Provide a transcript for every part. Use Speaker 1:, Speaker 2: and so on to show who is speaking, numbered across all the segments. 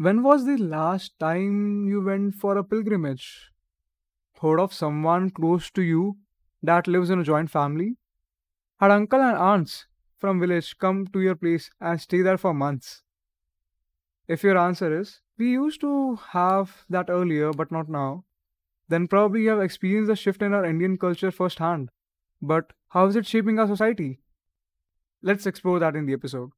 Speaker 1: When was the last time you went for a pilgrimage? Heard of someone close to you that lives in a joint family? Had uncle and aunts from village come to your place and stay there for months? If your answer is, we used to have that earlier but not now, then probably you have experienced the shift in our Indian culture firsthand. But how is it shaping our society? Let's explore that in the episode.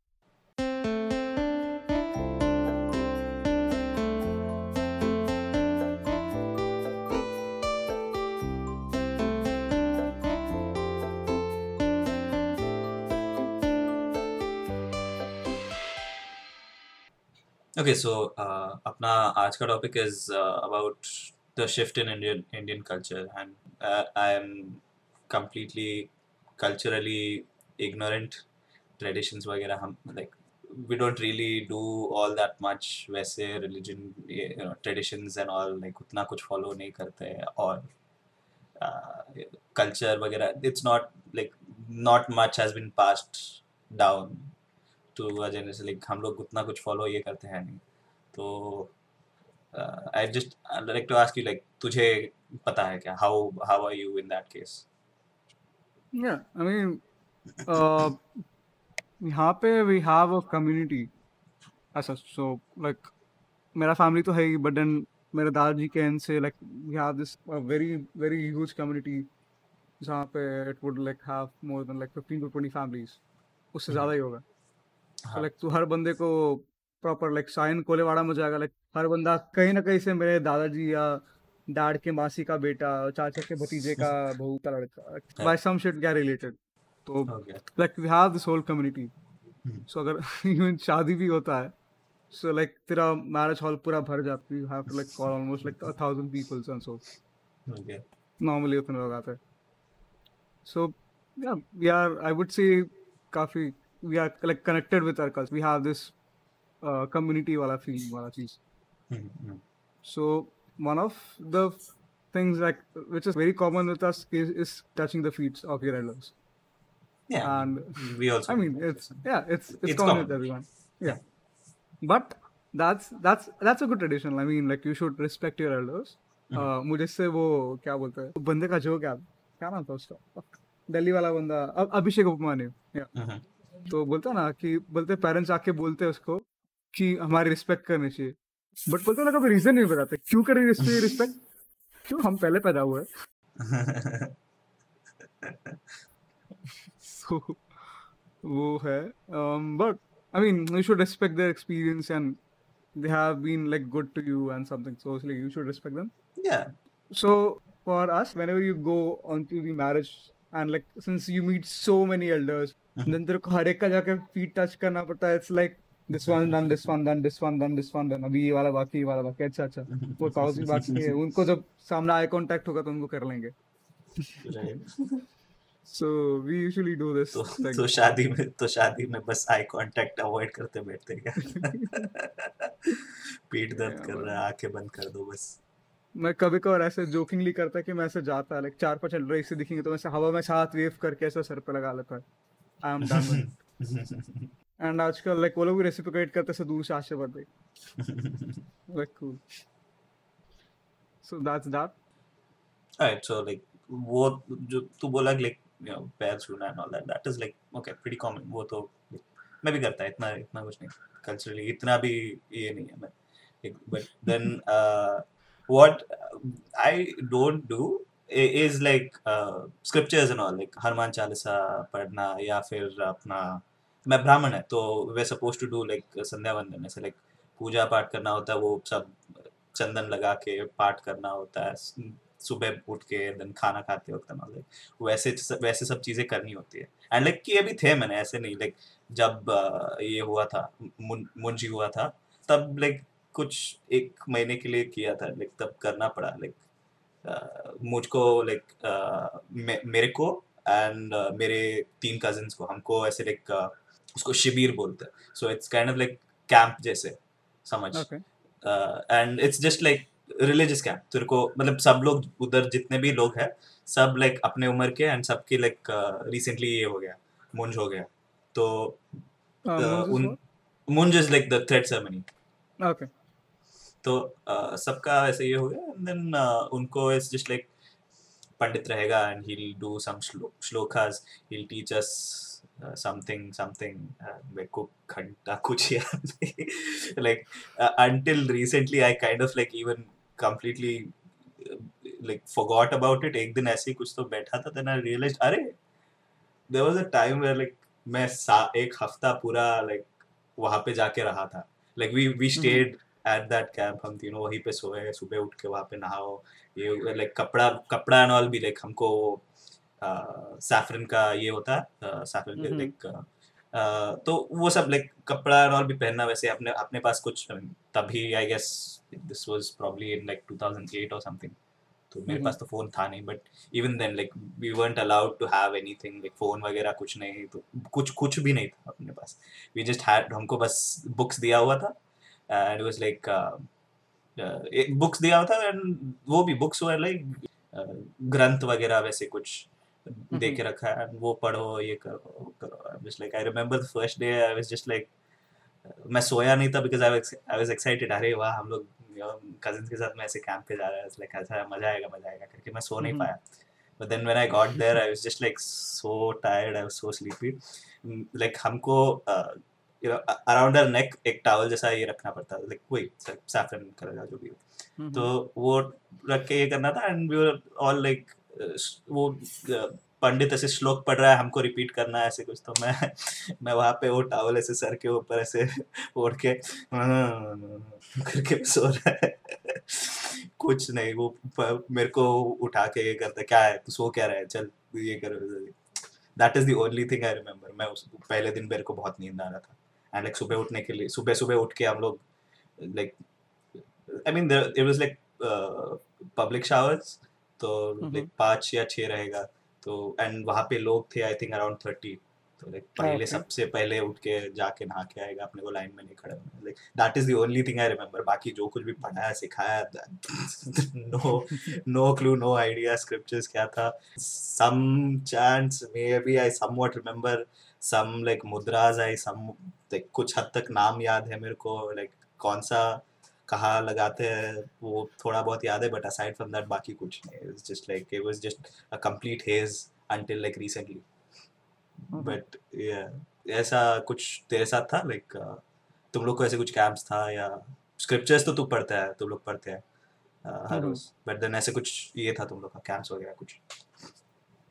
Speaker 2: Okay, so uh, अपना आज का topic is uh, about the shift in Indian Indian culture, and uh, I am completely culturally ignorant. Traditions वगैरह हम like we don't really do all that much वैसे religion you know traditions and all like उतना कुछ follow नहीं करते हैं और uh, culture वगैरह it's not like not much has been passed down तो हुआ जैसे लाइक हम लोग उतना कुछ फॉलो ये करते हैं नहीं। तो I just like to ask you like तुझे पता है क्या? How how are you in that
Speaker 1: case या आई मीन यहाँ पे वी हैव अ कम्युनिटी ऐसा सो लाइक मेरा फैमिली तो है ही बट देन मेरे दादाजी के एंड से like we have this very very huge community जहाँ पे it would like have more than like 15 to 20 families उससे hmm. ज़्यादा ही होगा।
Speaker 2: हाँ।
Speaker 1: like तू हर बंदे को प्रॉपर लाइक साइन कोलेवाड़ा में जाएगा लाइक हर बंदा कहीं ना कहीं से मेरे दादाजी या डैड के मासी का बेटा चाचा के भतीजे का बहू का लड़का बाय सम शिट क्या रिलेटेड तो like we have this whole
Speaker 2: community.
Speaker 1: So अगर इवन शादी भी होता है सो लाइक तेरा मैरिज हॉल पूरा भर जाती है। You have to like call almost like a thousand peoples and
Speaker 2: so
Speaker 1: normally उतने लोग आते हैं। सो या we are I would say काफ़ी we are like connected with our culture we have this community वाला फीलिंग वाला चीज़
Speaker 2: हम्म,
Speaker 1: So one of the things like which is very common with us is, is touching the feet of your elders.
Speaker 2: yeah
Speaker 1: And
Speaker 2: we also
Speaker 1: I mean it's yeah, it's it's,
Speaker 2: It's
Speaker 1: common
Speaker 2: common.
Speaker 1: with everyone. Yeah. But that's that's that's a good tradition. I mean like you should respect your elders.
Speaker 2: Hmm,
Speaker 1: Uh, मुझे से वो क्या बोलते हैं बंदे का जो क्या क्या नाम था उसका दिल्ली वाला बंदा अभिषेक उपमान्यु
Speaker 2: हम्म,
Speaker 1: तो बोलता ना कि बोलते पेरेंट्स आके बोलते हैं उसको कि हमारी रिस्पेक्ट करनी चाहिए। बट बोलते ना कभी रीजन नहीं बताते क्यों करें रिस्पेक्ट क्यों हम पहले पैदा हुए? सो वो है but I mean you should respect their experience and they have been like good to you and something so इसलिए you should respect them
Speaker 2: yeah.
Speaker 1: So for us whenever you go on to the marriage and like since you meet so many elders then तेरे को हर एक का जाके feet touch करना पड़ता है। It's like this one done this one done this one done this one done अभी ये वाला बाकी ये वाला बाकी। अच्छा अच्छा। वो thousand बाकी है। उनको जब सामने eye contact होगा तो उनको कर लेंगे। So we usually do this
Speaker 2: तो शादी में तो शादी में बस आई कांटेक्ट अवॉइड करते बैठते क्या पीठ दर्द कर रहा है आँखें बंद कर दो बस।
Speaker 1: मैं कभी कभार ऐसे जोकिंगली करता कि मैं ऐसे जाता है लाइक चार पाँच एल्डर इससे दिखेंगे तो मैं हवा में हाथ वेव करके ऐसे सर पे लगा लेता। है आई एम डन एंड आजकल लाइक वो लोग भी रेसिप्रोकेट करते से दूर से आशीर्वाद दे like cool so that's that
Speaker 2: Alright, so like वो जो तू बोला like you know पैर छूना and all that that is like okay pretty common वो तो मैं भी करता है इतना इतना कुछ नहीं culturally इतना भी ये नहीं है मैं like, but then uh, what I don't do i- like uh, scriptures and all like Hanuman Chalisa पढ़ना या फिर अपना मैं ब्राह्मण है तो we suppose to do like sandhya vandan ऐसे लाइक पूजा पाठ करना होता है वो सब चंदन लगा के पाठ करना होता है सुबह उठ के देन खाना खाते वक्त ना लाइक वैसे वैसे सब चीज़ें करनी होती है। एंड लाइक किए भी थे मैंने ऐसे नहीं लाइक जब ये हुआ था मुंजी हुआ था तब लाइक कुछ एक महीने के लिए किया था लाइक तब करना पड़ा लाइक मुझको लाइक मे, मेरे को एंड मेरे तीन कजिन्स को हमको ऐसे लाइक उसको शिबिर बोलते हैं। So it's kind of like camp जैसे समझ। And it's just like religious camp तेरे को मतलब सब लोग उधर जितने भी लोग हैं सब लाइक अपने उम्र के एंड सबके लाइक रिसेंटली ये हो गया मुंज हो गया। तो uh, उन munj is like the thread ceremony
Speaker 1: okay
Speaker 2: तो uh, सबका वैसे ये हो गया एंड देन उनको इट्स जस्ट लाइक पंडित रहेगा and he will do some shlokas he will teach us something something मेरे को घंटा कुछ याद like until recently I kind of like even completely like forgot about it एक दिन ऐसे ही कुछ तो बैठा था देन आई रियलाइज़ अरे there was a time where like मैं एक हफ़्ता पूरा लाइक like, वहाँ पे जाके रहा था। Like we we stayed at that camp हम तीनों वहीं पे सोए सुबह उठ के वहाँ पे नहाओ। ये लाइक कपड़ा कपड़ा एंड ऑल भी लाइक हमको सैफरन का ये होता है सैफरन के लाइक तो वो सब लाइक कपड़ा एंड ऑल भी पहनना वैसे अपने अपने पास कुछ तभी I guess this was probably in like 2008 और समथिंग तो मेरे पास तो फ़ोन था नहीं but even then like we weren't allowed to have anything like phone वगैरह कुछ नहीं तो कुछ कुछ भी नहीं था अपने पास। वी जस्ट हैड हमको बस बुक्स दिया हुआ था एंड वाज लाइक बुक्स दिया था एंड वो भी बुक्स वर लाइक ग्रंथ वगैरह वैसे कुछ दे के रखा है वो पढ़ो ये करो करो। Just like I remember the first day I was just like मैं सोया नहीं था because I I was excited अरे वाह हम लोग कजिन के साथ मैं ऐसे कैंप पे जा रहा है। लाइक ऐसा मज़ा आएगा मज़ा आएगा करके मैं सो नहीं पाया। But then when I got there I was just like so tired I was so sleepy like हमको uh, you know around our neck एक टावल जैसा ये रखना पड़ता है like वही सैफरन कलर का जो भी हो। तो वो रख के ये करना था एंड वी ऑल लाइक वो पंडित ऐसे श्लोक पढ़ रहा है हमको रिपीट करना है ऐसे कुछ तो मैं मैं वहाँ पे वो टावल ऐसे सर के ऊपर ऐसे ओढ़ के करके सो रहा है। कुछ नहीं वो मेरे को उठा के ये करता क्या है? तू सो क्या रहा है? चल ये कर that is the only thing I remember मैं उस पहले दिन मेरे को बहुत नींद आ रहा था। एंड लाइक सुबह उठने के लिए सुबह सुबह उठ के हम लोग like I mean it was like public showers तो लाइक पाँच या छः रहेगा तो एंड वहाँ पे लोग थे आई थिंक अराउंड थर्टी तो लाइक पहले सबसे पहले उठ के जाके नहा के आएगा अपने को लाइन में नहीं खड़े होना like that is the only thing I remember बाकी जो कुछ भी पढ़ाया सिखाया no no clue no idea scriptures क्या था some chance maybe I somewhat remember some like mudras I some like कुछ हद तक नाम याद है मेरे को लाइक कौन सा कहाँ लगाते हैं वो थोड़ा बहुत याद है बट असाइड फ्रॉम दैट बाकी कुछ नहीं it's just like it was just a complete haze until like recently but या ऐसा कुछ तेरे साथ था? लाइक like, uh, तुम लोग को ऐसे कुछ कैंप्स था या स्क्रिप्चर्स तो तू पढ़ता है तुम लोग पढ़ते हैं uh, हर रोज। बट देन ऐसे कुछ ये था तुम लोग का कैंप्स वगैरह कुछ?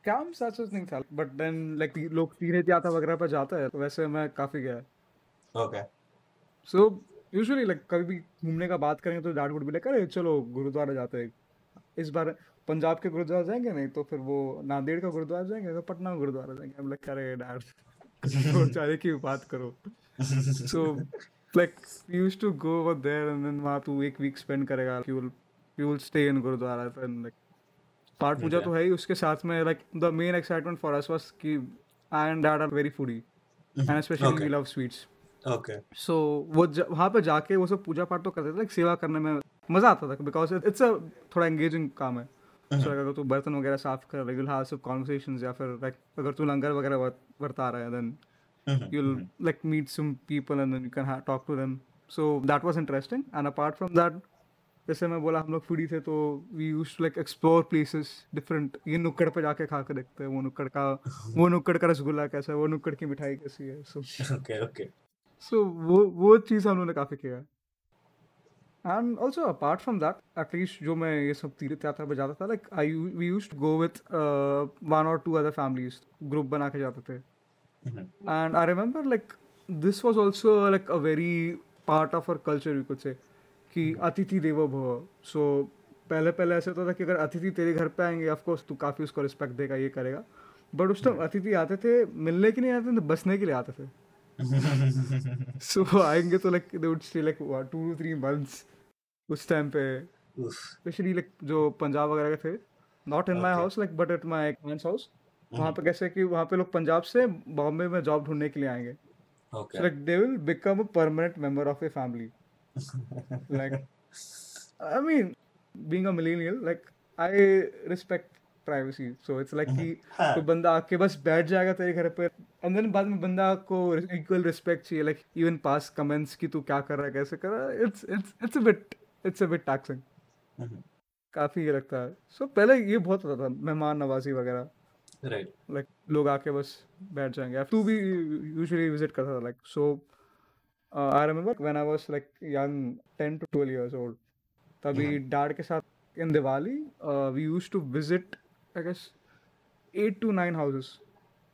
Speaker 1: कैंप्स ऐसा नहीं था? बट देन लाइक लोग तीर्थ यात्रा वगैरह पर जाता है तो वैसे मैं काफ़ी गया।
Speaker 2: ओके
Speaker 1: सो यूजुअली लाइक कभी भी घूमने का बात करेंगे तो डैड वुड भी लाइक अरे चलो गुरुद्वारा जाते हैं। इस बार पंजाब के गुरुद्वारा जाएँगे नहीं तो फिर वो नांदेड़ का गुरुद्वारा जाएँगे तो पटना का गुरुद्वारा जाएँगे। हम लाइक अरे डैड तो चाहे की बात करो। So like you used to go over there and then वहाँ तू एक वीक स्पेंड करेगा। You will you will stay in gurudwara and like पाठ पूजा तो है ही उसके साथ में like the main excitement for us was कि I and dad are very foodie and specially we love sweets
Speaker 2: okay
Speaker 1: so वो वहाँ पे जाके वो सब पूजा पाठ तो करते थे लाइक सेवा करने में मज़ा आता था बिकॉज़ इट्स अ थोड़ा एंगेजिंग काम है। सो uh-huh. अगर तू बर्तन वगैरह साफ़ कर रही हैव सब कॉन्वर्सेशंस या फिर लाइक अगर तू लंगर वगैरह बरता रहा है then like meet some people and then you can ha- talk to them. So that was interesting. And apart from that जैसे मैं बोला हम लोग फूडी थे तो we use to like explore places different ये नुक्कड़ पे जाके खा के देखते हैं वो नुक्कड़ का वो नुक्कड़ का रसगुल्ला कैसा है वो नुक्कड़ की मिठाई कैसी है सो
Speaker 2: ओके ओके
Speaker 1: सो वो वो चीज़ हम लोगों ने काफ़ी किया and also apart from that at least जो मैं ये सब तीर्थ यात्रा पर जाता था like I we use go with one और टू अदर फैमिलीज़ ग्रुप बना के जाते थे। And I remember like this was also like a very part of our culture you कुछ से कि अतिथि देवो भव। सो पहले पहले ऐसे होता था कि अगर अतिथि तेरे घर पे आएँगे ऑफकोर्स तू काफ़ी उसको रिस्पेक्ट देगा ये करेगा। बट उस टाइम। अतिथि आते थे मिलने के लिए आते थे बसने के लिए आते थे। सो so, आएँगे तो like they would stay like two two three months उस टाइम पे। स्पेशली लाइक जो पंजाब वगैरह के थे। Not in my house like but at my friends house वहाँ पे कैसे कि वहाँ पे लोग पंजाब से बॉम्बे में जॉब ढूँढने के लिए आएँगे. Like they will become a permanent member of a family like i mean being a millennial like i respect privacy so it's like कि
Speaker 2: हाँ।
Speaker 1: कोई बंदा आके बस बैठ जाएगा तेरे घर पे एंड देन बाद में बंदा को इक्वल रिस्पेक्ट चाहिए लाइक इवन पास कमेंट्स कि तू क्या कर रहा है कैसे कर रहा है it's it's it's a bit it's a bit taxing
Speaker 2: hmm,
Speaker 1: काफ़ी ये लगता है। सो so, पहले ये बहुत होता था मेहमान नवाजी वगैरह।
Speaker 2: राइट
Speaker 1: लाइक लोग आके बस बैठ जाएँगे। तू भी यूजुअली विज़िट करता था like so I remember when I was like young 10 to 12 years old तभी डैड के साथ in Diwali we used to visit I guess 8 to 9 houses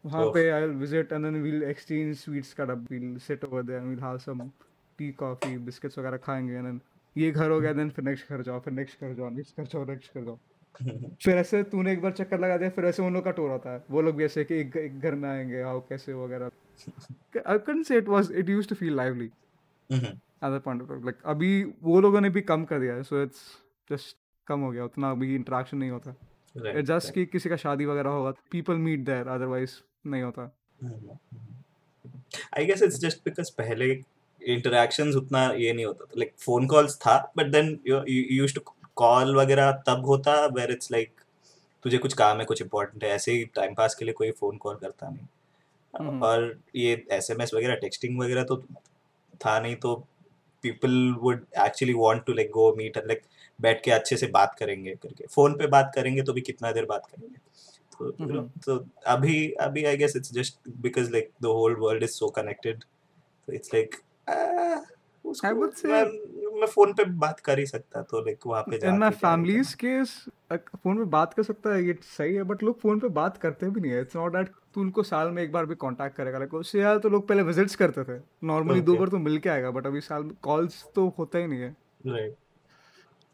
Speaker 1: वहाँ. पे I will visit and then we'll exchange sweets का dub we'll sit over there we'll have some tea coffee biscuits वगैरह खाएँगे and then ये घर हो गया then फिर नेक्स्ट घर जाओ फिर नेक्स्ट घर जाओ नेक्स्ट घर जाओ नेक्स्ट घर जाओ. फिर ऐसे तूने एक बार चक्कर लगा दिया फिर ऐसे उन लोग का टूर होता है. वो लोग भी ऐसे कि एक, एक घर में आएँगे आओ कैसे वगैरह. I can say it was it used to
Speaker 2: feel
Speaker 1: lively at that point like अभी वो लोगों ने भी कम कर दिया है सो इट्स जस्ट कम हो गया उतना अभी इंटरेक्शन नहीं होता। इट जस्ट कि किसी का शादी वगैरह होगा पीपल मीट देयर अदरवाइज़ नहीं होता।
Speaker 2: I guess it's just because पहले इंटरेक्शंस उतना ये नहीं होता लाइक फ़ोन कॉल्स था but then you use to call वगैरह तब होता वेर इट्स लाइक तुझे कुछ काम है कुछ इंपॉर्टेंट है ऐसे ही टाइम पास के लिए कोई फ़ोन कॉल करता नहीं। और ये एसएमएस वगैरह टेक्सटिंग वगैरह तो था नहीं तो people would actually want to like go meet like बैठ के अच्छे से बात करेंगे करके। फ़ोन पे बात करेंगे तो भी कितना देर बात करेंगे। तो
Speaker 1: Mhm.
Speaker 2: तो अभी अभी I guess it's just because like the whole world is so connected it's it's ah,
Speaker 1: would say-
Speaker 2: मैं मैं फ़ोन पे बात कर ही सकता तो लाइक वहाँ पे
Speaker 1: इन
Speaker 2: जाके
Speaker 1: माय फैमिलीज़ केस फ़ोन पे बात कर सकता है ये सही है बट लोग फ़ोन पे बात करते भी नहीं है। इट्स नॉट दैट तू उनको साल में एक बार भी कांटेक्ट करेगा। लाइक उससे यार तो लोग पहले विजिट्स करते थे। नॉर्मली दो बार तो मिल के आएगा बट अभी साल में कॉल्स तो होता ही नहीं है।
Speaker 2: Right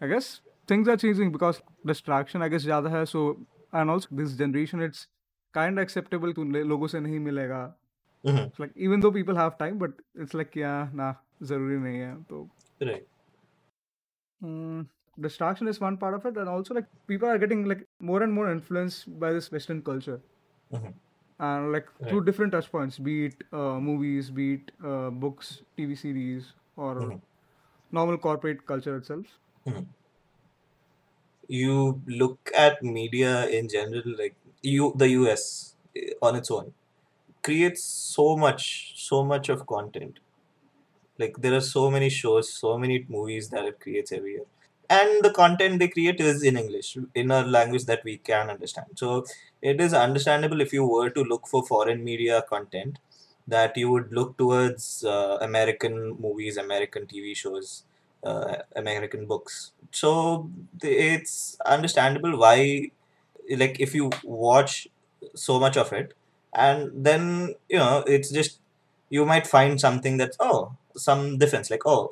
Speaker 1: I guess things are changing because distraction I guess ज़्यादा है so and also this generation it's kind of acceptable to लोगों से नहीं मिलेगा। Even though people have time but it's like yeah ना ज़रूरी नहीं है तो
Speaker 2: right
Speaker 1: mm, distraction is one part of it and also like people are getting like more and more influenced by this Western culture and like through
Speaker 2: Right.
Speaker 1: different touch points be it uh, movies be it uh, books TV series or
Speaker 2: Mhm.
Speaker 1: normal corporate culture itself
Speaker 2: you look at media in general like you the US eh, on its own creates so much so much of content like there are so many shows so many movies that it creates every year. And the content they create is in english in a language that we can understand. So it is understandable if you were to look for foreign media content that you would look towards uh, american movies american tv shows uh, american books. So it's understandable why like if you watch so much of it and then you know it's just you might find something that's oh some difference like oh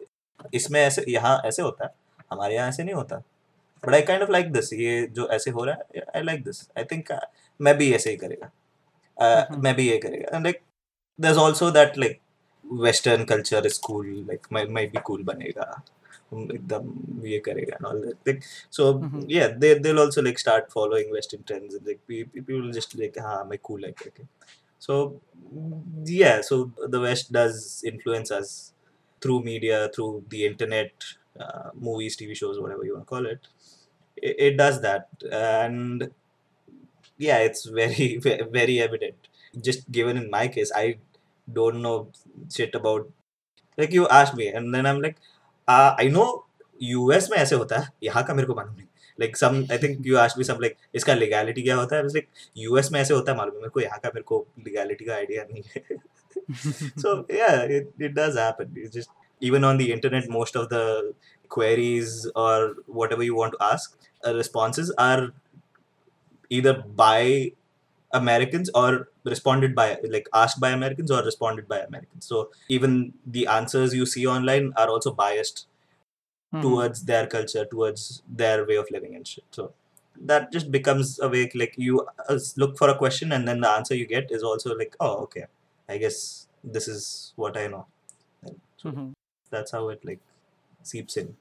Speaker 2: इसमें ऐसे यहाँ ऐसे होता है हमारे यहाँ ऐसे नहीं होता but I kind of like this ये जो ऐसे हो रहा है I like this I think मैं भी ऐसे ही करेगा uh,
Speaker 1: Mhm.
Speaker 2: मैं भी ये करेगा and like there's also that like western culture is cool like might might be cool बनेगा एकदम ये करेगा and all that like so
Speaker 1: Mhm.
Speaker 2: yeah they they'll also like start following western trends and like people will just like हाँ मैं cool like okay so yeah so the west does influence us through media through the internet uh, movies tv shows whatever you want to call it it, it does that and yeah it's very very evident just given in my case i don't know shit about like you asked me and then i'm like uh, i know US में ऐसे होता है यहाँ का मेरे को मालूम नहीं like some I think you ask me some like इसका लीगैलिटी क्या होता है लाइक यूएस में ऐसे होता है मालूम है मेरे को यहाँ का मेरे को लीगैलिटी का आइडिया नहीं है so yeah it, it does happen. It's just even on the internet most of the queries or whatever you want to ask uh, responses are either by americans or responded by like asked by americans or responded by americans. So even the answers you see online are also biased
Speaker 1: Mhm.
Speaker 2: towards their culture towards their way of living and shit. So that just becomes a way like you uh, look for a question and then the answer you get is also like oh okay i guess this is what i know
Speaker 1: Mhm.
Speaker 2: that's how it like seeps in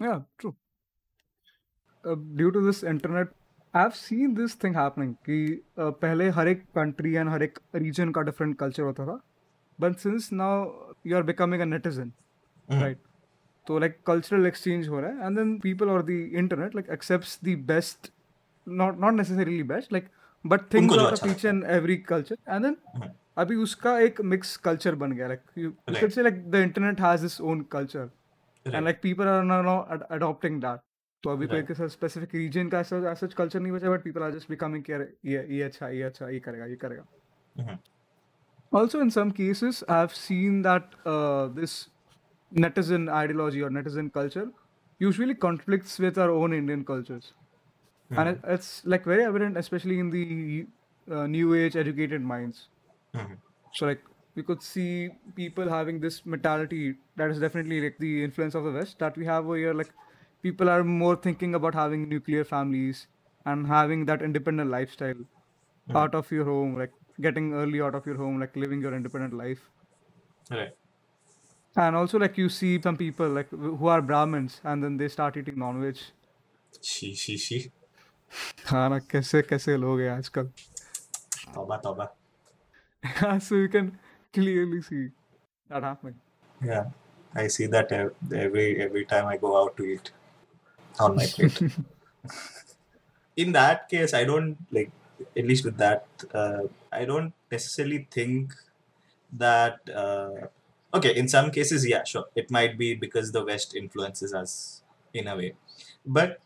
Speaker 1: Yeah, true. Uh, due to this internet, I've seen this thing happening कि uh, पहले हर एक country and हर एक region का different culture होता था but since now you are becoming a netizen
Speaker 2: Mhm.
Speaker 1: right तो like cultural exchange हो रहा है and then people or the internet like accepts the best not not necessarily best like but things every culture and then अभी उसका एक mix culture बन गया like like the internet has its own culture and like people are now adopting that तो अभी कोई किसी specific reason का ऐसा ऐसा कल्चर नहीं बचा but people are just becoming care ये ये अच्छा ये अच्छा ये करेगा ये करेगा। Also in some cases I have seen that this netizen ideology और netizen culture usually conflict with our own Indian cultures and it, it's like very evident especially in the uh, new age educated minds
Speaker 2: Mhm.
Speaker 1: so like we could see people having this mentality that is definitely like the influence of the west that we have over here like people are more thinking about having nuclear families and having that independent lifestyle out of your home like getting early out of your home like living your independent life
Speaker 2: Right.
Speaker 1: and also like you see some people like who are brahmins and then they start eating non-veg
Speaker 2: She, she, she.
Speaker 1: खाना कैसे कैसे लोग हैं आजकल
Speaker 2: Tauba, tauba.
Speaker 1: so you can clearly see that happening
Speaker 2: Yeah. I see that ev- every every time I go out to eat on my plate. In that case, I don't like at least with that. Uh, I don't necessarily think that. Uh, okay, in some cases, yeah, sure, it might be because the West influences us in a way, but uh,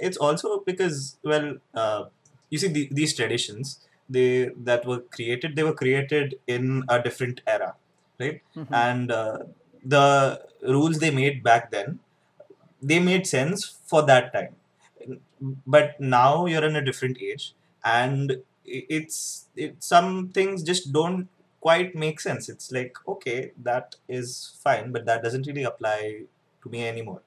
Speaker 2: it's also because well, uh, you see the, these traditions they that were created they were created in a different era right? And uh, the rules they made back then they made sense for that time. But now you're in a different age and it's it, some things just don't quite make sense. It's like okay that is fine but that doesn't really apply to me anymore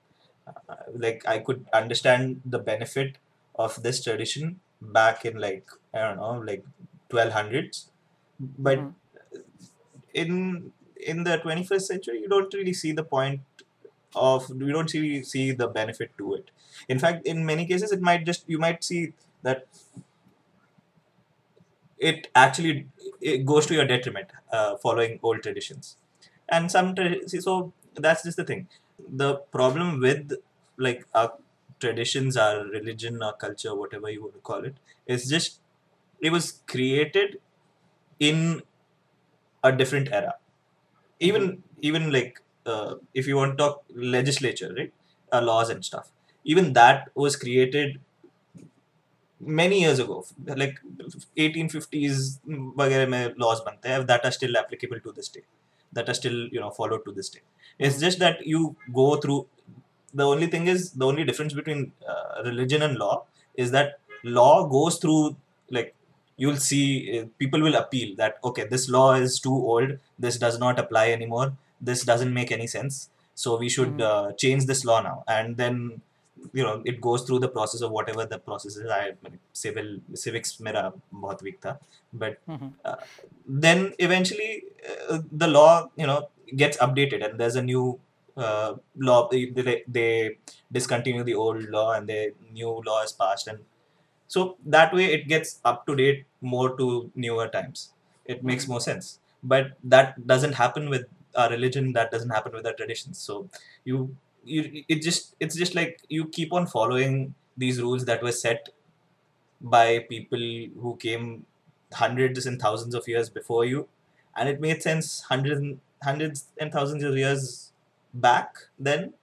Speaker 2: uh, like i could understand the benefit of this tradition back in like i don't know like 1200s but
Speaker 1: Mhm.
Speaker 2: in in the 21st century you don't really see the point of you don't see see the benefit to it. In fact in many cases it might just you might see that it actually it goes to your detriment uh, following old traditions. And some tra- see, so that's just the thing the problem with like our traditions, our religion, our culture, whatever you want to call it, is just it was created in a different era. Even mm-hmm. even like uh, if you want to talk legislature, right, uh, laws and stuff. Even that was created many years ago, like 1850s. Mm, laws that are still applicable to this day, that are still you know followed to this day it's just that you go through the only thing is the only difference between uh, religion and law is that law goes through like you'll see uh, people will appeal that okay this law is too old this does not apply anymore this doesn't make any sense so we should
Speaker 1: Mhm.
Speaker 2: uh, change this law now and then you know it goes through the process of whatever the process is i civil civics mera bahut weak tha but
Speaker 1: Mhm.
Speaker 2: uh, then eventually uh, the law you know gets updated and there's a new uh, law they, they, discontinue the old law and the new law is passed and so that way it gets up to date more to newer times. It makes
Speaker 1: Mhm.
Speaker 2: more sense. But that doesn't happen with our religion that doesn't happen with our traditions so you you it just it's just like you keep on following these rules that were set by people who came hundreds and thousands of years before you. And it made sense hundreds and hundreds and thousands of years back then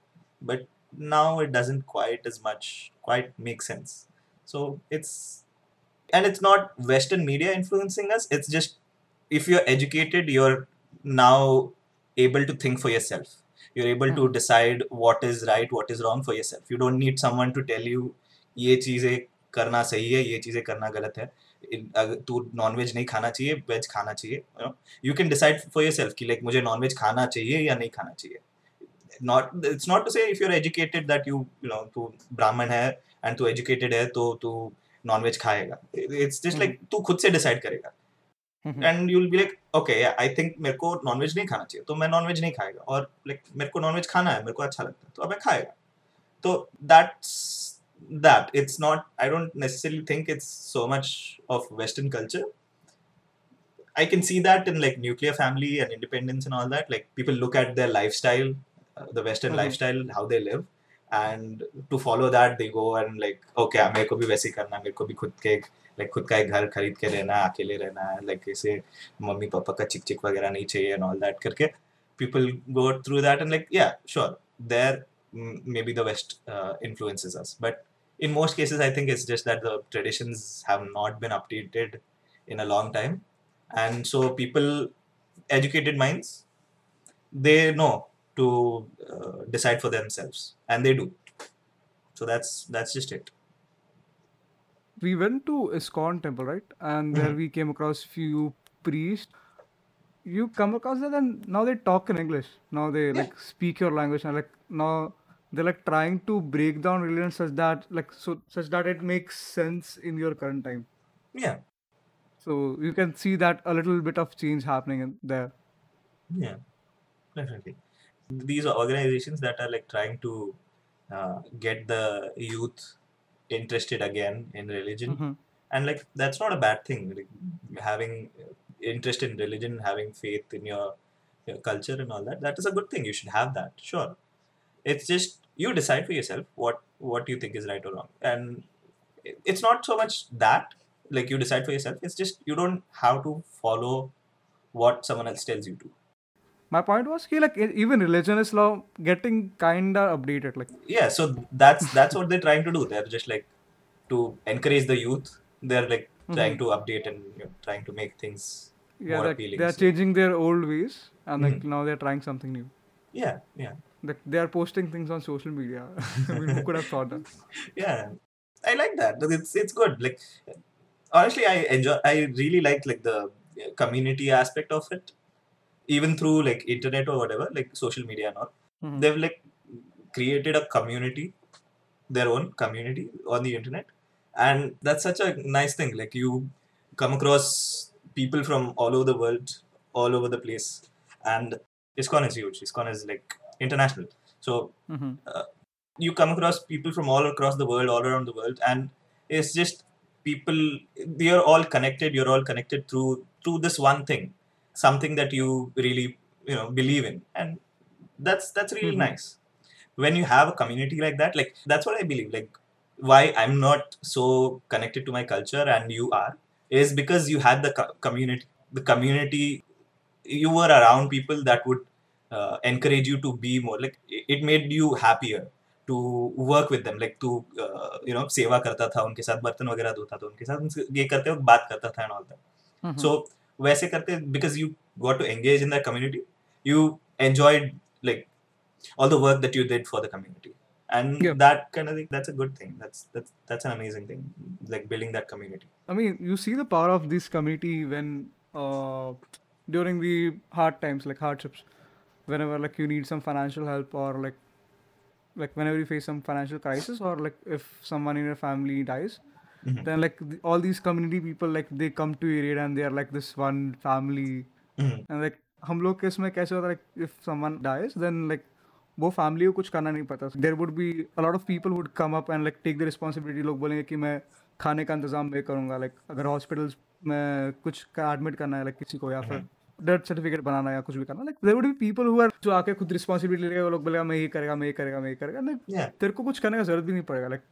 Speaker 2: but now it doesn't quite as much quite make sense. So it's and it's not western media influencing us it's just if you're educated you're now able to think for yourself. You're able mm. to
Speaker 1: hmm.
Speaker 2: decide what is right what is wrong for yourself. You don't need someone to tell you ye cheeze karna sahi hai ye cheeze karna galat hai. तू nonveg नहीं खाना चाहिए veg खाना चाहिए you can decide for yourself कि लाइक मुझे nonveg खाना चाहिए या नहीं खाना चाहिए। Not it's not to say if you're educated that you you know तू ब्राह्मण है and तू educated है तो तू नॉनवेज खाएगा। It's just like तू खुद से डिसाइड करेगा. And you will be like okay I think मेरे को नॉनवेज नहीं खाना चाहिए तो मैं नॉनवेज नहीं खाएगा। और लाइक मेरे को नॉनवेज खाना है मेरे को अच्छा लगता है तो अब मैं खाएगा। तो that's That it's not I don't necessarily think it's so much of western culture I can see that in like nuclear family and independence and all that. Like people look at their lifestyle, uh, the Western
Speaker 1: Mhm.
Speaker 2: lifestyle, how they live, and to follow that, they go and like, okay, मेरे को भी वैसे ही करना है, मेरे को भी खुद के like खुद का एक घर खरीद के रहना है, अकेले रहना है, like ऐसे मम्मी पापा का चिक चिक वगैरह नहीं चाहिए and all that करके people go through that and like yeah, sure, there mm, maybe the west uh, influences us but in most cases i think it's just that the traditions have not been updated in a long time and so people educated minds they know to uh, decide for themselves and they do so that's that's just it
Speaker 1: we went to ISKCON temple, right? And there
Speaker 2: Mhm.
Speaker 1: we came across few priests. You come across that, and now they talk in English. Now they
Speaker 2: Yeah.
Speaker 1: like speak your language, and like now they're like trying to break down religion such that like so such that it makes sense in your current time.
Speaker 2: yeah
Speaker 1: So you can see that a little bit of change happening in there.
Speaker 2: Yeah, definitely. These are organizations that are like trying to uh, get the youth interested again in religion,
Speaker 1: Mhm.
Speaker 2: and like that's not a bad thing. Like having interest in religion, having faith in your, your culture and all that, that is a good thing. You should have that. Sure, it's just you decide for yourself what what you think is right or wrong, and it's not so much that like you decide for yourself. It's just you don't have to follow what someone else tells you to.
Speaker 1: My point was, he like even religion is now getting kinda updated. Like
Speaker 2: yeah so that's that's what they're trying to do they're just like to encourage the youth they're like trying to update and you know, trying to make things
Speaker 1: yeah,
Speaker 2: more
Speaker 1: like
Speaker 2: appealing
Speaker 1: they're
Speaker 2: so-
Speaker 1: changing their old ways, and like
Speaker 2: Mhm.
Speaker 1: now they're trying something new.
Speaker 2: yeah yeah
Speaker 1: Like they are posting things on social media. I mean, who could have thought that?
Speaker 2: yeah. I like that. It's it's good. Like honestly i enjoy i really like like the community aspect of it. Even through like internet or whatever like social media and all.
Speaker 1: Mhm.
Speaker 2: they've like created a community their own community on the internet. And that's such a nice thing. Like you come across people from all over the world all over the place. And ISKCON is huge. ISKCON is like international so
Speaker 1: Mhm.
Speaker 2: you come across people from all across the world all around the world and it's just people you're all connected you're all connected through through this one thing something that you really you know believe in and that's that's really
Speaker 1: Mhm.
Speaker 2: nice when you have a community like that like that's what i believe like why i'm not so connected to my culture and you are is because you had the co- community the community you were around people that would uh, encourage you to be more like it it made you happier to work with them like to uh, you know सेवा करता था उनके साथ बर्तन वगैरह धोता था उनके साथ उनसे ये करते वक्त बात करता था and all that
Speaker 1: Mhm.
Speaker 2: so वैसे करते because you got to engage in that community you enjoyed like all the work that you did for the community and
Speaker 1: Yeah.
Speaker 2: that kind of thing that's a good thing that's that's that's an amazing thing like building that community
Speaker 1: I mean, you see the power of this community when uh, during the hard times, like hardships, whenever like you need some financial help or like like whenever you face some financial crisis or like if someone in your family dies,
Speaker 2: Mhm.
Speaker 1: then like the, all these community people like they come to your aid and they are like this one family
Speaker 2: Mhm.
Speaker 1: and like हम लोग के इसमें कैसे होता है like if someone dies then like वो family को कुछ करना नहीं पता there would be a lot of people would come up and like take the responsibility लोग बोलेंगे कि मैं खाने का इंतजाम मैं करूंगा लाइक अगर हॉस्पिटल्स में कुछ का एडमिट करना है लाइक किसी को या फिर डेथ सर्टिफिकेट बनाना है या कुछ भी करना like there would be people who are जो आके खुद रिस्पॉन्सिबिलिटी लेगा वो लोग बोलेगा मैं ये करेगा मैं ये करेगा मैं ये करेगा लाइक तेरे को कुछ करने का ज़रूरत भी नहीं पड़ेगा like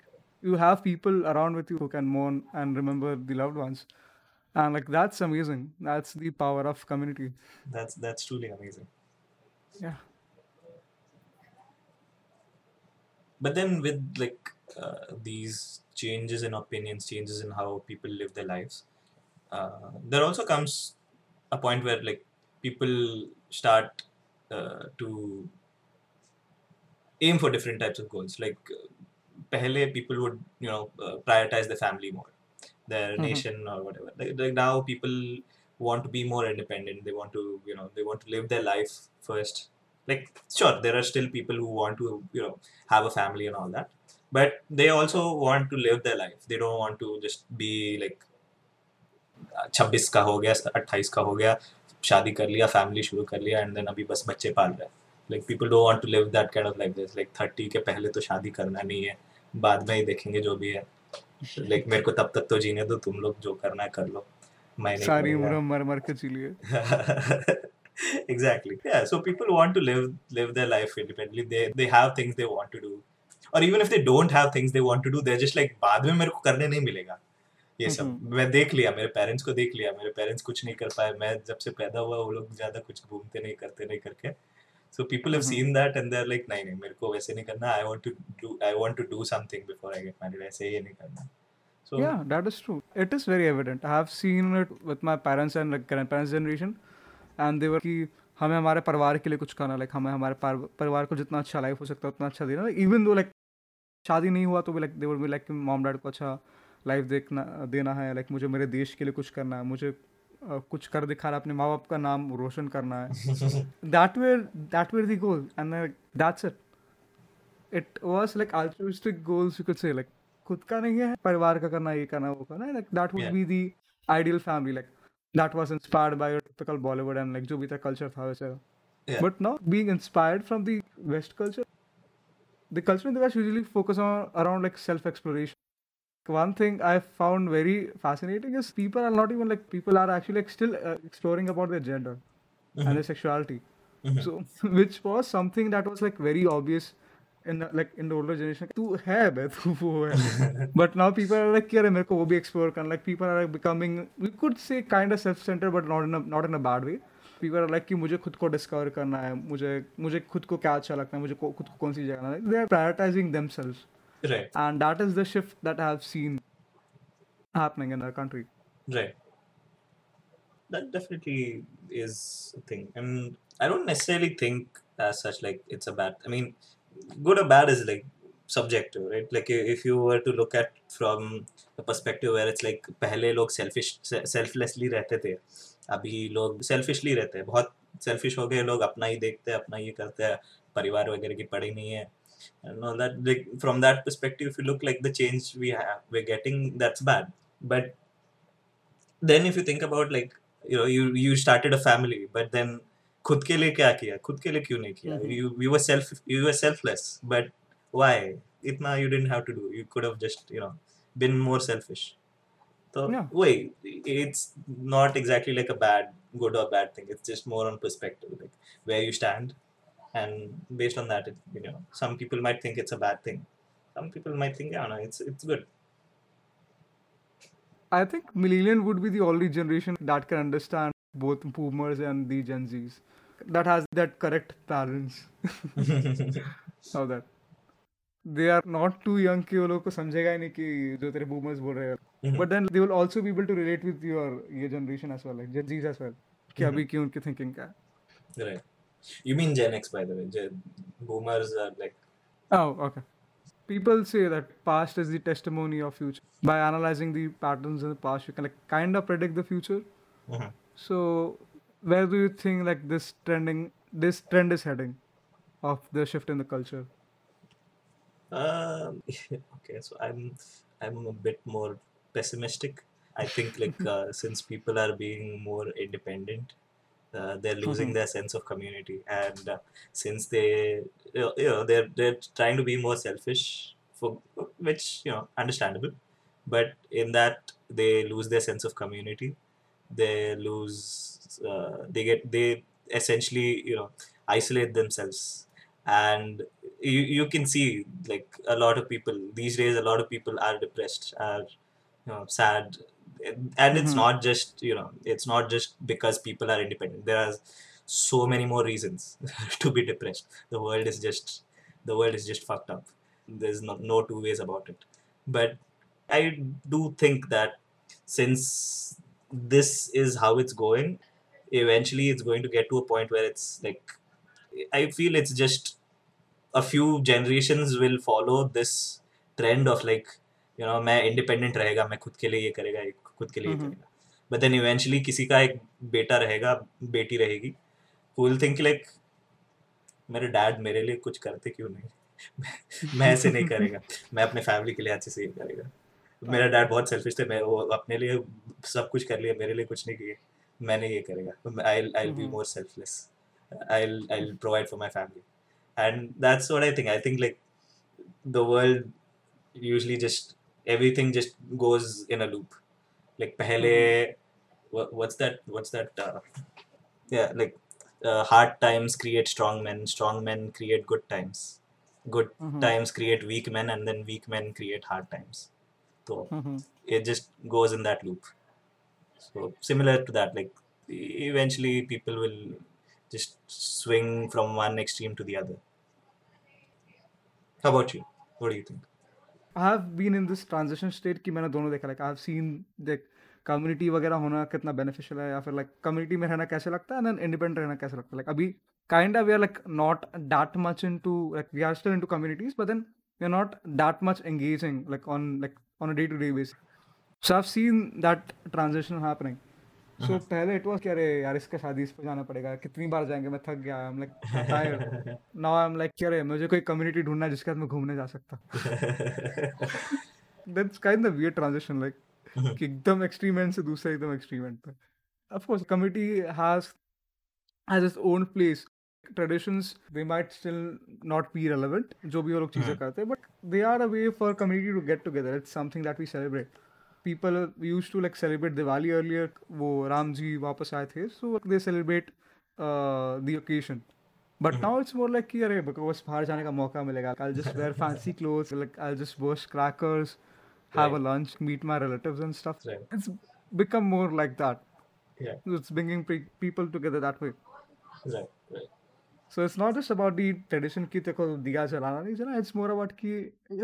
Speaker 1: you have people around with you who can mourn and remember the loved ones and like that's amazing that's the power of community
Speaker 2: that's that's truly amazing
Speaker 1: yeah
Speaker 2: but then with like uh, these changes in opinions changes in how people live their lives uh, there also comes a point where like people start uh, to aim for different types of goals. Like pehle people would you know uh, prioritize the family more their
Speaker 1: Mhm.
Speaker 2: nation or whatever. Like, like now people want to be more independent. They want to you know they want to live their life first. Like sure there are still people who want to you know have a family and all that but they also want to live their life. They don't want to just be like छब्बीस का हो गया अट्ठाईस का हो गया शादी कर लिया फैमिली शुरू कर लिया एंड देन अभी बस बच्चे पाल रहे हैं। Like people don't want to live that kind of life this like thirty के पहले तो शादी करना नहीं है बाद में ही देखेंगे जो भी है। लाइक मेरे को तब तक तो जीने दो तुम लोग जो करना है कर लो। मैं नहीं
Speaker 1: सारी उम्र मर मर के जी लिए।
Speaker 2: Exactly. Yeah so people want to live live their life independently. They they have things they want to do. Or even if they don't have things they want to do they're just like बाद में मेरे को करने नहीं मिलेगा. ये सब
Speaker 1: हम्म।
Speaker 2: मैं देख लिया मेरे पेरेंट्स को देख लिया मेरे पेरेंट्स कुछ नहीं कर पाए मैं जब से पैदा हुआ वो लोग ज़्यादा कुछ घूमते नहीं करते नहीं करके so people have
Speaker 1: Mhm.
Speaker 2: seen that and they're like नहीं नहीं मेरे को वैसे नहीं करना I want to do I want to do something before I get married ऐसे ये नहीं करना so
Speaker 1: Yeah, that is true. It is very evident. I have seen it with my parents and like grandparents generation, and they were कि हमें हमारे परिवार के लिए कुछ करना लाइक हमें हमारे पार- परिवार को जितना अच्छा लाइफ हो सकता है उतना अच्छा देना इवन दो लाइक शादी नहीं हुआ तो भी like they would be like mom dad को अच्छा लाइफ देखना देना है लाइक मुझे मेरे देश के लिए कुछ करना है मुझे कुछ कर दिखा रहा है अपने माँ बाप का नाम रोशन करना है। That were that were the goal and that's it it was like altruistic goals you say like खुद का नहीं है परिवार का करना ये करना वो करना like that would be the ideal family like that was inspired by typical Bollywood and like जो भी था कल्चर था वैसे। But now being inspired from the west culture the culture in this usually focus on around like self exploration one thing I found very fascinating is people are not even like people are actually like still uh, exploring about their gender mm-hmm. and their sexuality. Mm-hmm. So which was something that was like very obvious in the, like in the older generation. तू है बे तू वो है. but now people are like यार मेरे को वो भी explore करना. Like people are like becoming we could say kind of self-centered but not in a not in a bad way. People are like कि मुझे खुद को discover करना है. मुझे मुझे खुद को क्या अच्छा लगता है. मुझे खुद को कौन सी जगह है. They are prioritizing themselves.
Speaker 2: Right
Speaker 1: and that is the shift that I have seen happening in our country.
Speaker 2: Right. That definitely is a thing. And I don't necessarily think as such like it's a bad I mean good or bad is like subjective, right? Like if you were to look at from the perspective where it's like पहले लोग selfish selflessly रहते थे अभी लोग selfishly रहते हैं बहुत selfish हो गए लोग अपना ही देखते हैं अपना ये करते हैं परिवार वगैरह की पड़ी नहीं है and all that like from that perspective if you look like the change we have we're getting that's bad but then if you think about like you know you you started a family but then खुद के लिए क्या किया खुद के लिए क्यों नहीं किया
Speaker 1: Mhm.
Speaker 2: you you were self you were selfless but why इतना you didn't have to do you could have just you know been more selfish so
Speaker 1: Yeah.
Speaker 2: wait it's not exactly like a bad good or bad thing it's just more on perspective like where you stand and based on that it, you know some people might think it's a bad thing some people might think yeah no it's it's good
Speaker 1: I think millennial would be the only generation that can understand both boomers and the Gen Zs. That has that correct balance. How that they are not too young कि वो लोग को समझेगा ही नहीं कि जो तेरे boomers बोल रहे हैं.
Speaker 2: Mhm.
Speaker 1: But then they will also be able to relate with your ये generation as well, like Gen Zs as well. कि अभी की उनकी thinking क्या है.
Speaker 2: right You mean gen x by the way Gen, boomers are like
Speaker 1: Oh, okay. People say that past is the testimony of future. By analyzing the patterns in the past, you can like kind of predict the future.
Speaker 2: Mhm.
Speaker 1: So, where do you think like this trending, this trend is heading, of the shift in the culture?
Speaker 2: Um, okay, so I'm I'm a bit more pessimistic. I think like uh, since people are being more independent, uh, they're losing
Speaker 1: Mhm.
Speaker 2: their sense of community, and uh, since they you know, you know they're they're trying to be more selfish for which you know understandable, but in that they lose their sense of community. They lose uh, they get they essentially you know isolate themselves and you, you can see like a lot of people these days a lot of people are depressed are you know sad and it's
Speaker 1: Mhm.
Speaker 2: not just you know it's not just because people are independent there are so many more reasons to be depressed the world is just the world is just fucked up there's no, no two ways about it but i do think that since this is how it's going eventually it's going to get to a point where it's like I feel it's just a few generations will follow this trend of like you know मैं independent रहेगा मैं खुद के लिए ये करेगा ये खुद के लिए
Speaker 1: Mhm.
Speaker 2: करेगा but then eventually किसी का एक बेटा रहेगा बेटी रहेगी will think like मेरे डैड मेरे लिए कुछ करते क्यों नहीं मैं ऐसे नहीं करेगा मैं अपने फैमिली के लिए अच्छे से ये करेगा मेरा डैड बहुत सेल्फिश थे मैं वो अपने लिए सब कुछ कर लिया मेरे लिए कुछ नहीं किए मैंने ये करेगा I I be
Speaker 1: Mhm.
Speaker 2: More selfless I'll I'll provide for my family, and that's what I think. I think like the world usually just everything just goes in a loop. like pehle hmm. what's that what's that uh, yeah like uh, hard times create strong men strong men create good times. Good
Speaker 1: mm-hmm.
Speaker 2: times create weak men and then weak men create hard times. So
Speaker 1: mm-hmm.
Speaker 2: it just goes in that loop. So similar to that like eventually people will just swing from one extreme to the other. How about you? What do you think?
Speaker 1: I have been in this transition state ki maine dono dekha like i have seen like community वगैरह होना कितना beneficial है या फिर like community में रहना कैसे लगता है एंड इंडिपेंडेंट रहना कैसे लगता है? लाइक अभी kind of we are like not that much into like we are still into communities but then we are not that much engaging like on like on a day to day basis so I have seen that transition happening so पहले it was कि अरे यार इसके शादी इस पर जाना पड़ेगा कितनी बार जाएँगे मैं थक गया I am like tired now I am like कि अरे मुझे कोई कम्युनिटी ढूंढना है जिसके साथ मैं घूमने जा सकता। That's kind of weird transition like कि एकदम एक्सट्रीम एंड से दूसरा एकदम एक्सट्रीम एंड पर। Of committee has has its own place traditions they might still not be relevant जो भी वो लोग चीज़ें हम्म। करते हैं but they are a way for community to get together it's something that we celebrate people use to like celebrate Diwali earlier वो राम जी वापस आए थे so they celebrate Dashan but now it's more like कि अरे बस बाहर जाने का मौका मिलेगा। I just wear fancy cloth I just wash crackers have
Speaker 2: Right.
Speaker 1: a lunch meet my relatives and stuff
Speaker 2: Right.
Speaker 1: it's become more like that
Speaker 2: Yeah.
Speaker 1: it's bringing pe- people together that way
Speaker 2: Right. Right.
Speaker 1: so it's not just about the tradition कि तेको दिया जलाना नहीं जला it's more about कि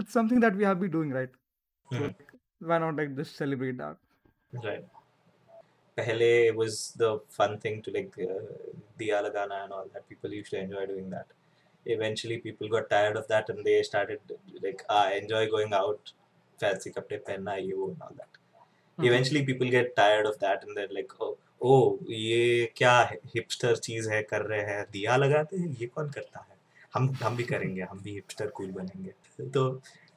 Speaker 1: it's something that we have been doing right so
Speaker 2: Mhm.
Speaker 1: why not like just celebrate that
Speaker 2: Right. Pehle was the fun thing to like uh, diya lagana and all that. People used to enjoy doing that. Eventually, people got tired of that and they started like, ah, I enjoy going out, fancy kapde pehna, you and all that. Eventually, people get tired of that and they're like, oh, oh, ये क्या hipster चीज़ है कर रहे हैं दिया लगाते हैं ये कौन करता है हम हम भी करेंगे हम भी हिपस्टर कूल बनेंगे तो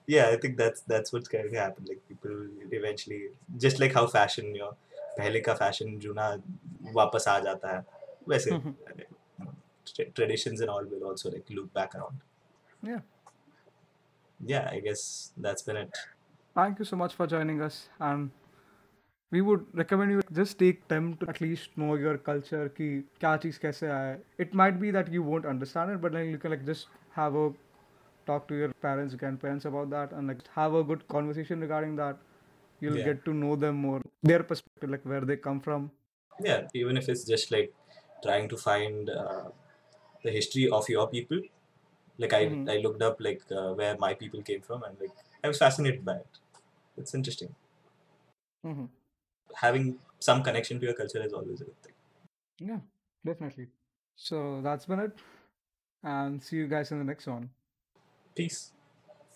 Speaker 2: yeah i think that's that's what's going to happen like people eventually just like how fashion you know पहले का फ़ैशन जो ना वापस आ जाता है वैसे traditions and all will also like loop back around
Speaker 1: yeah
Speaker 2: yeah i guess that's been it
Speaker 1: Thank you so much for joining us and we would recommend you just take time to at least know your culture ki kya cheez kaise hai. It might be that you won't understand it but then you can like just have a talk to your parents, grandparents about that and like have a good conversation regarding that. You'll
Speaker 2: yeah.
Speaker 1: get to know them more, their perspective, like where they come from.
Speaker 2: Yeah, even if it's just like trying to find uh, the history of your people. Like I,
Speaker 1: mm-hmm.
Speaker 2: I looked up like uh, where my people came from and like i was fascinated by it. It's interesting.
Speaker 1: Mm-hmm.
Speaker 2: having some connection to your culture is always a good thing.
Speaker 1: Yeah definitely. So that's been it. And see you guys in the next one.
Speaker 2: Peace